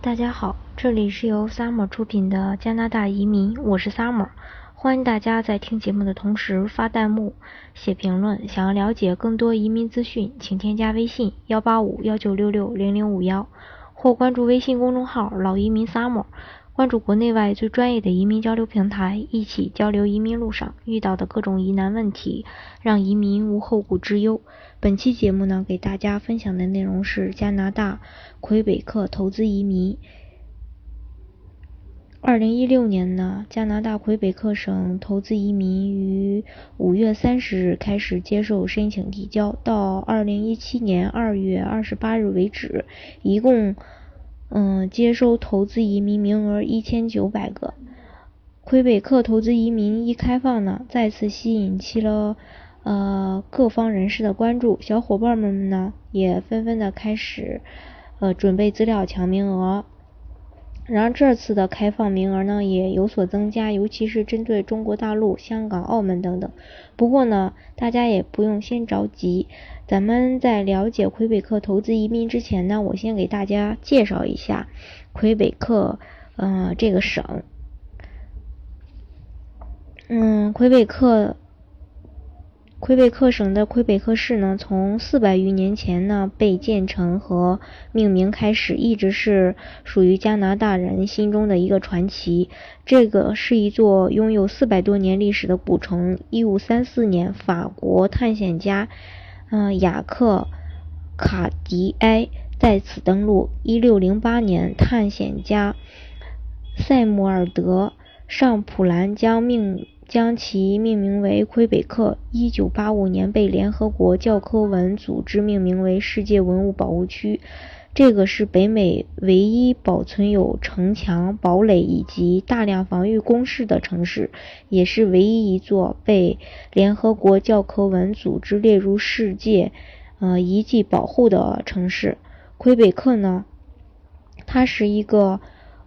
大家好，这里是由 Summer 出品的加拿大移民，我是 Summer，欢迎大家在听节目的同时发弹幕、写评论。想要了解更多移民资讯，请添加微信幺八五幺九六六零零五幺，或关注微信公众号老移民 Summer。关注国内外最专业的移民交流平台，一起交流移民路上遇到的各种疑难问题，让移民无后顾之忧。本期节目呢，给大家分享的内容是加拿大魁北克投资移民。二零一六年呢，加拿大魁北克省投资移民于五月三十日开始接受申请递交，到二零一七年二月二十八日为止，一共。嗯，接收投资移民名额一千九百个。魁北克投资移民一开放呢，再次吸引起了呃各方人士的关注，小伙伴们呢也纷纷的开始呃准备资料抢名额。然而这次的开放名额呢也有所增加，尤其是针对中国大陆、香港、澳门等等。不过呢，大家也不用先着急。咱们在了解魁北克投资移民之前呢，我先给大家介绍一下魁北克呃这个省。嗯，魁北克。魁北克省的魁北克市呢，从四百余年前呢被建成和命名开始，一直是属于加拿大人心中的一个传奇。这个是一座拥有四百多年历史的古城。一五三四年，法国探险家嗯雅克卡迪埃在此登陆。一六零八年，探险家塞姆尔德尚普兰将命。将其命名为魁北克。一九八五年被联合国教科文组织命名为世界文物保护区。这个是北美唯一保存有城墙、堡垒以及大量防御工事的城市，也是唯一一座被联合国教科文组织列入世界呃遗迹保护的城市。魁北克呢，它是一个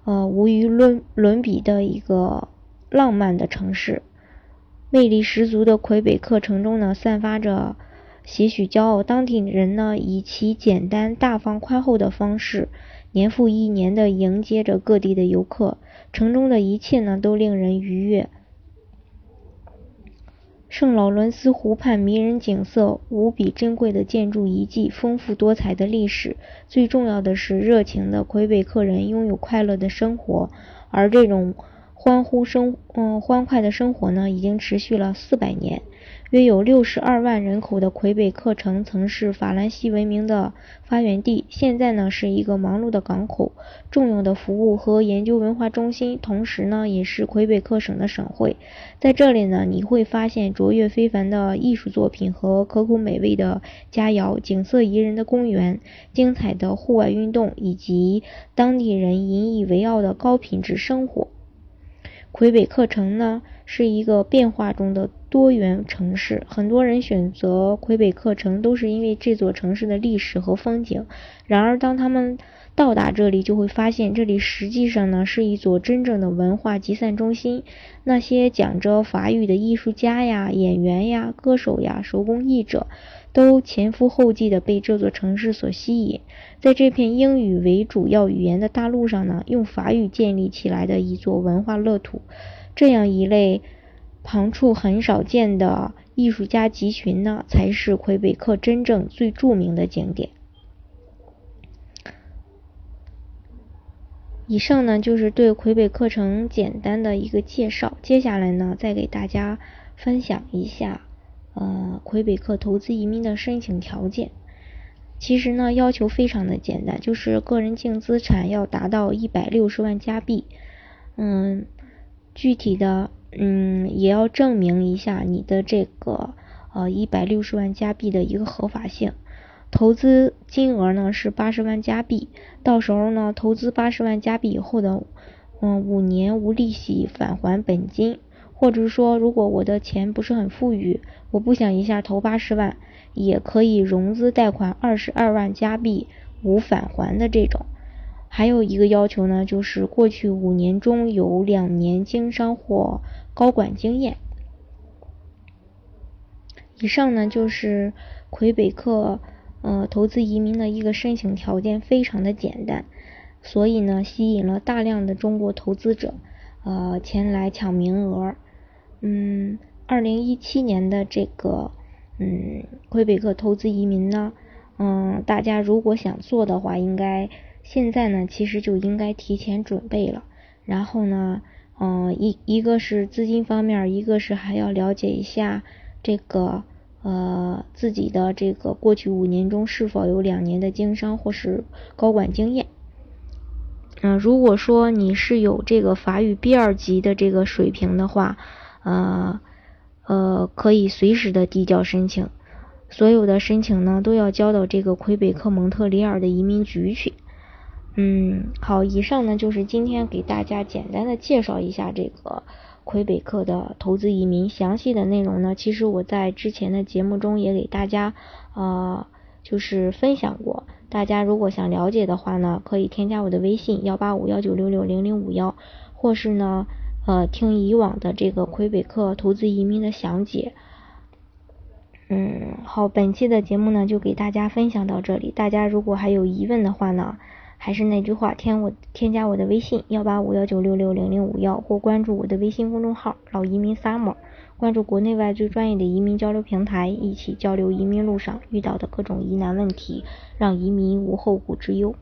呃无与伦伦比的一个浪漫的城市。魅力十足的魁北克城中呢，散发着些许骄傲。当地人呢，以其简单、大方、宽厚的方式，年复一年的迎接着各地的游客。城中的一切呢，都令人愉悦。圣劳伦斯湖畔迷人景色，无比珍贵的建筑遗迹，丰富多彩的历史，最重要的是热情的魁北克人拥有快乐的生活，而这种。欢呼生，嗯，欢快的生活呢，已经持续了四百年。约有六十二万人口的魁北克城曾是法兰西文明的发源地，现在呢是一个忙碌的港口、重要的服务和研究文化中心，同时呢也是魁北克省的省会。在这里呢，你会发现卓越非凡的艺术作品和可口美味的佳肴，景色宜人的公园，精彩的户外运动，以及当地人引以为傲的高品质生活。魁北克城呢是一个变化中的多元城市，很多人选择魁北克城都是因为这座城市的历史和风景。然而，当他们到达这里，就会发现这里实际上呢是一座真正的文化集散中心。那些讲着法语的艺术家呀、演员呀、歌手呀、手工艺者。都前赴后继地被这座城市所吸引，在这片英语为主要语言的大陆上呢，用法语建立起来的一座文化乐土，这样一类旁处很少见的艺术家集群呢，才是魁北克真正最著名的景点。以上呢就是对魁北克城简单的一个介绍，接下来呢再给大家分享一下。呃，魁北克投资移民的申请条件，其实呢要求非常的简单，就是个人净资产要达到一百六十万加币。嗯，具体的嗯也要证明一下你的这个呃一百六十万加币的一个合法性。投资金额呢是八十万加币，到时候呢投资八十万加币以后的嗯五年无利息返还本金。或者说，如果我的钱不是很富裕，我不想一下投八十万，也可以融资贷款二十二万加币无返还的这种。还有一个要求呢，就是过去五年中有两年经商或高管经验。以上呢就是魁北克呃投资移民的一个申请条件，非常的简单。所以呢，吸引了大量的中国投资者呃前来抢名额。嗯，二零一七年的这个嗯魁北克投资移民呢，嗯，大家如果想做的话，应该现在呢其实就应该提前准备了。然后呢，嗯，一一个是资金方面，一个是还要了解一下这个呃自己的这个过去五年中是否有两年的经商或是高管经验。嗯，如果说你是有这个法语 B 二级的这个水平的话，呃呃，可以随时的递交申请，所有的申请呢都要交到这个魁北克蒙特利尔的移民局去。嗯，好，以上呢就是今天给大家简单的介绍一下这个魁北克的投资移民，详细的内容呢，其实我在之前的节目中也给大家呃就是分享过，大家如果想了解的话呢，可以添加我的微信幺八五幺九六六零零五幺，或是呢呃听以往的这个魁北克投资移民的详解。嗯，好，本期的节目呢就给大家分享到这里，大家如果还有疑问的话呢。还是那句话，添我添加我的微信幺八五幺九六六零零五幺，或关注我的微信公众号老移民 summer，关注国内外最专业的移民交流平台，一起交流移民路上遇到的各种疑难问题，让移民无后顾之忧。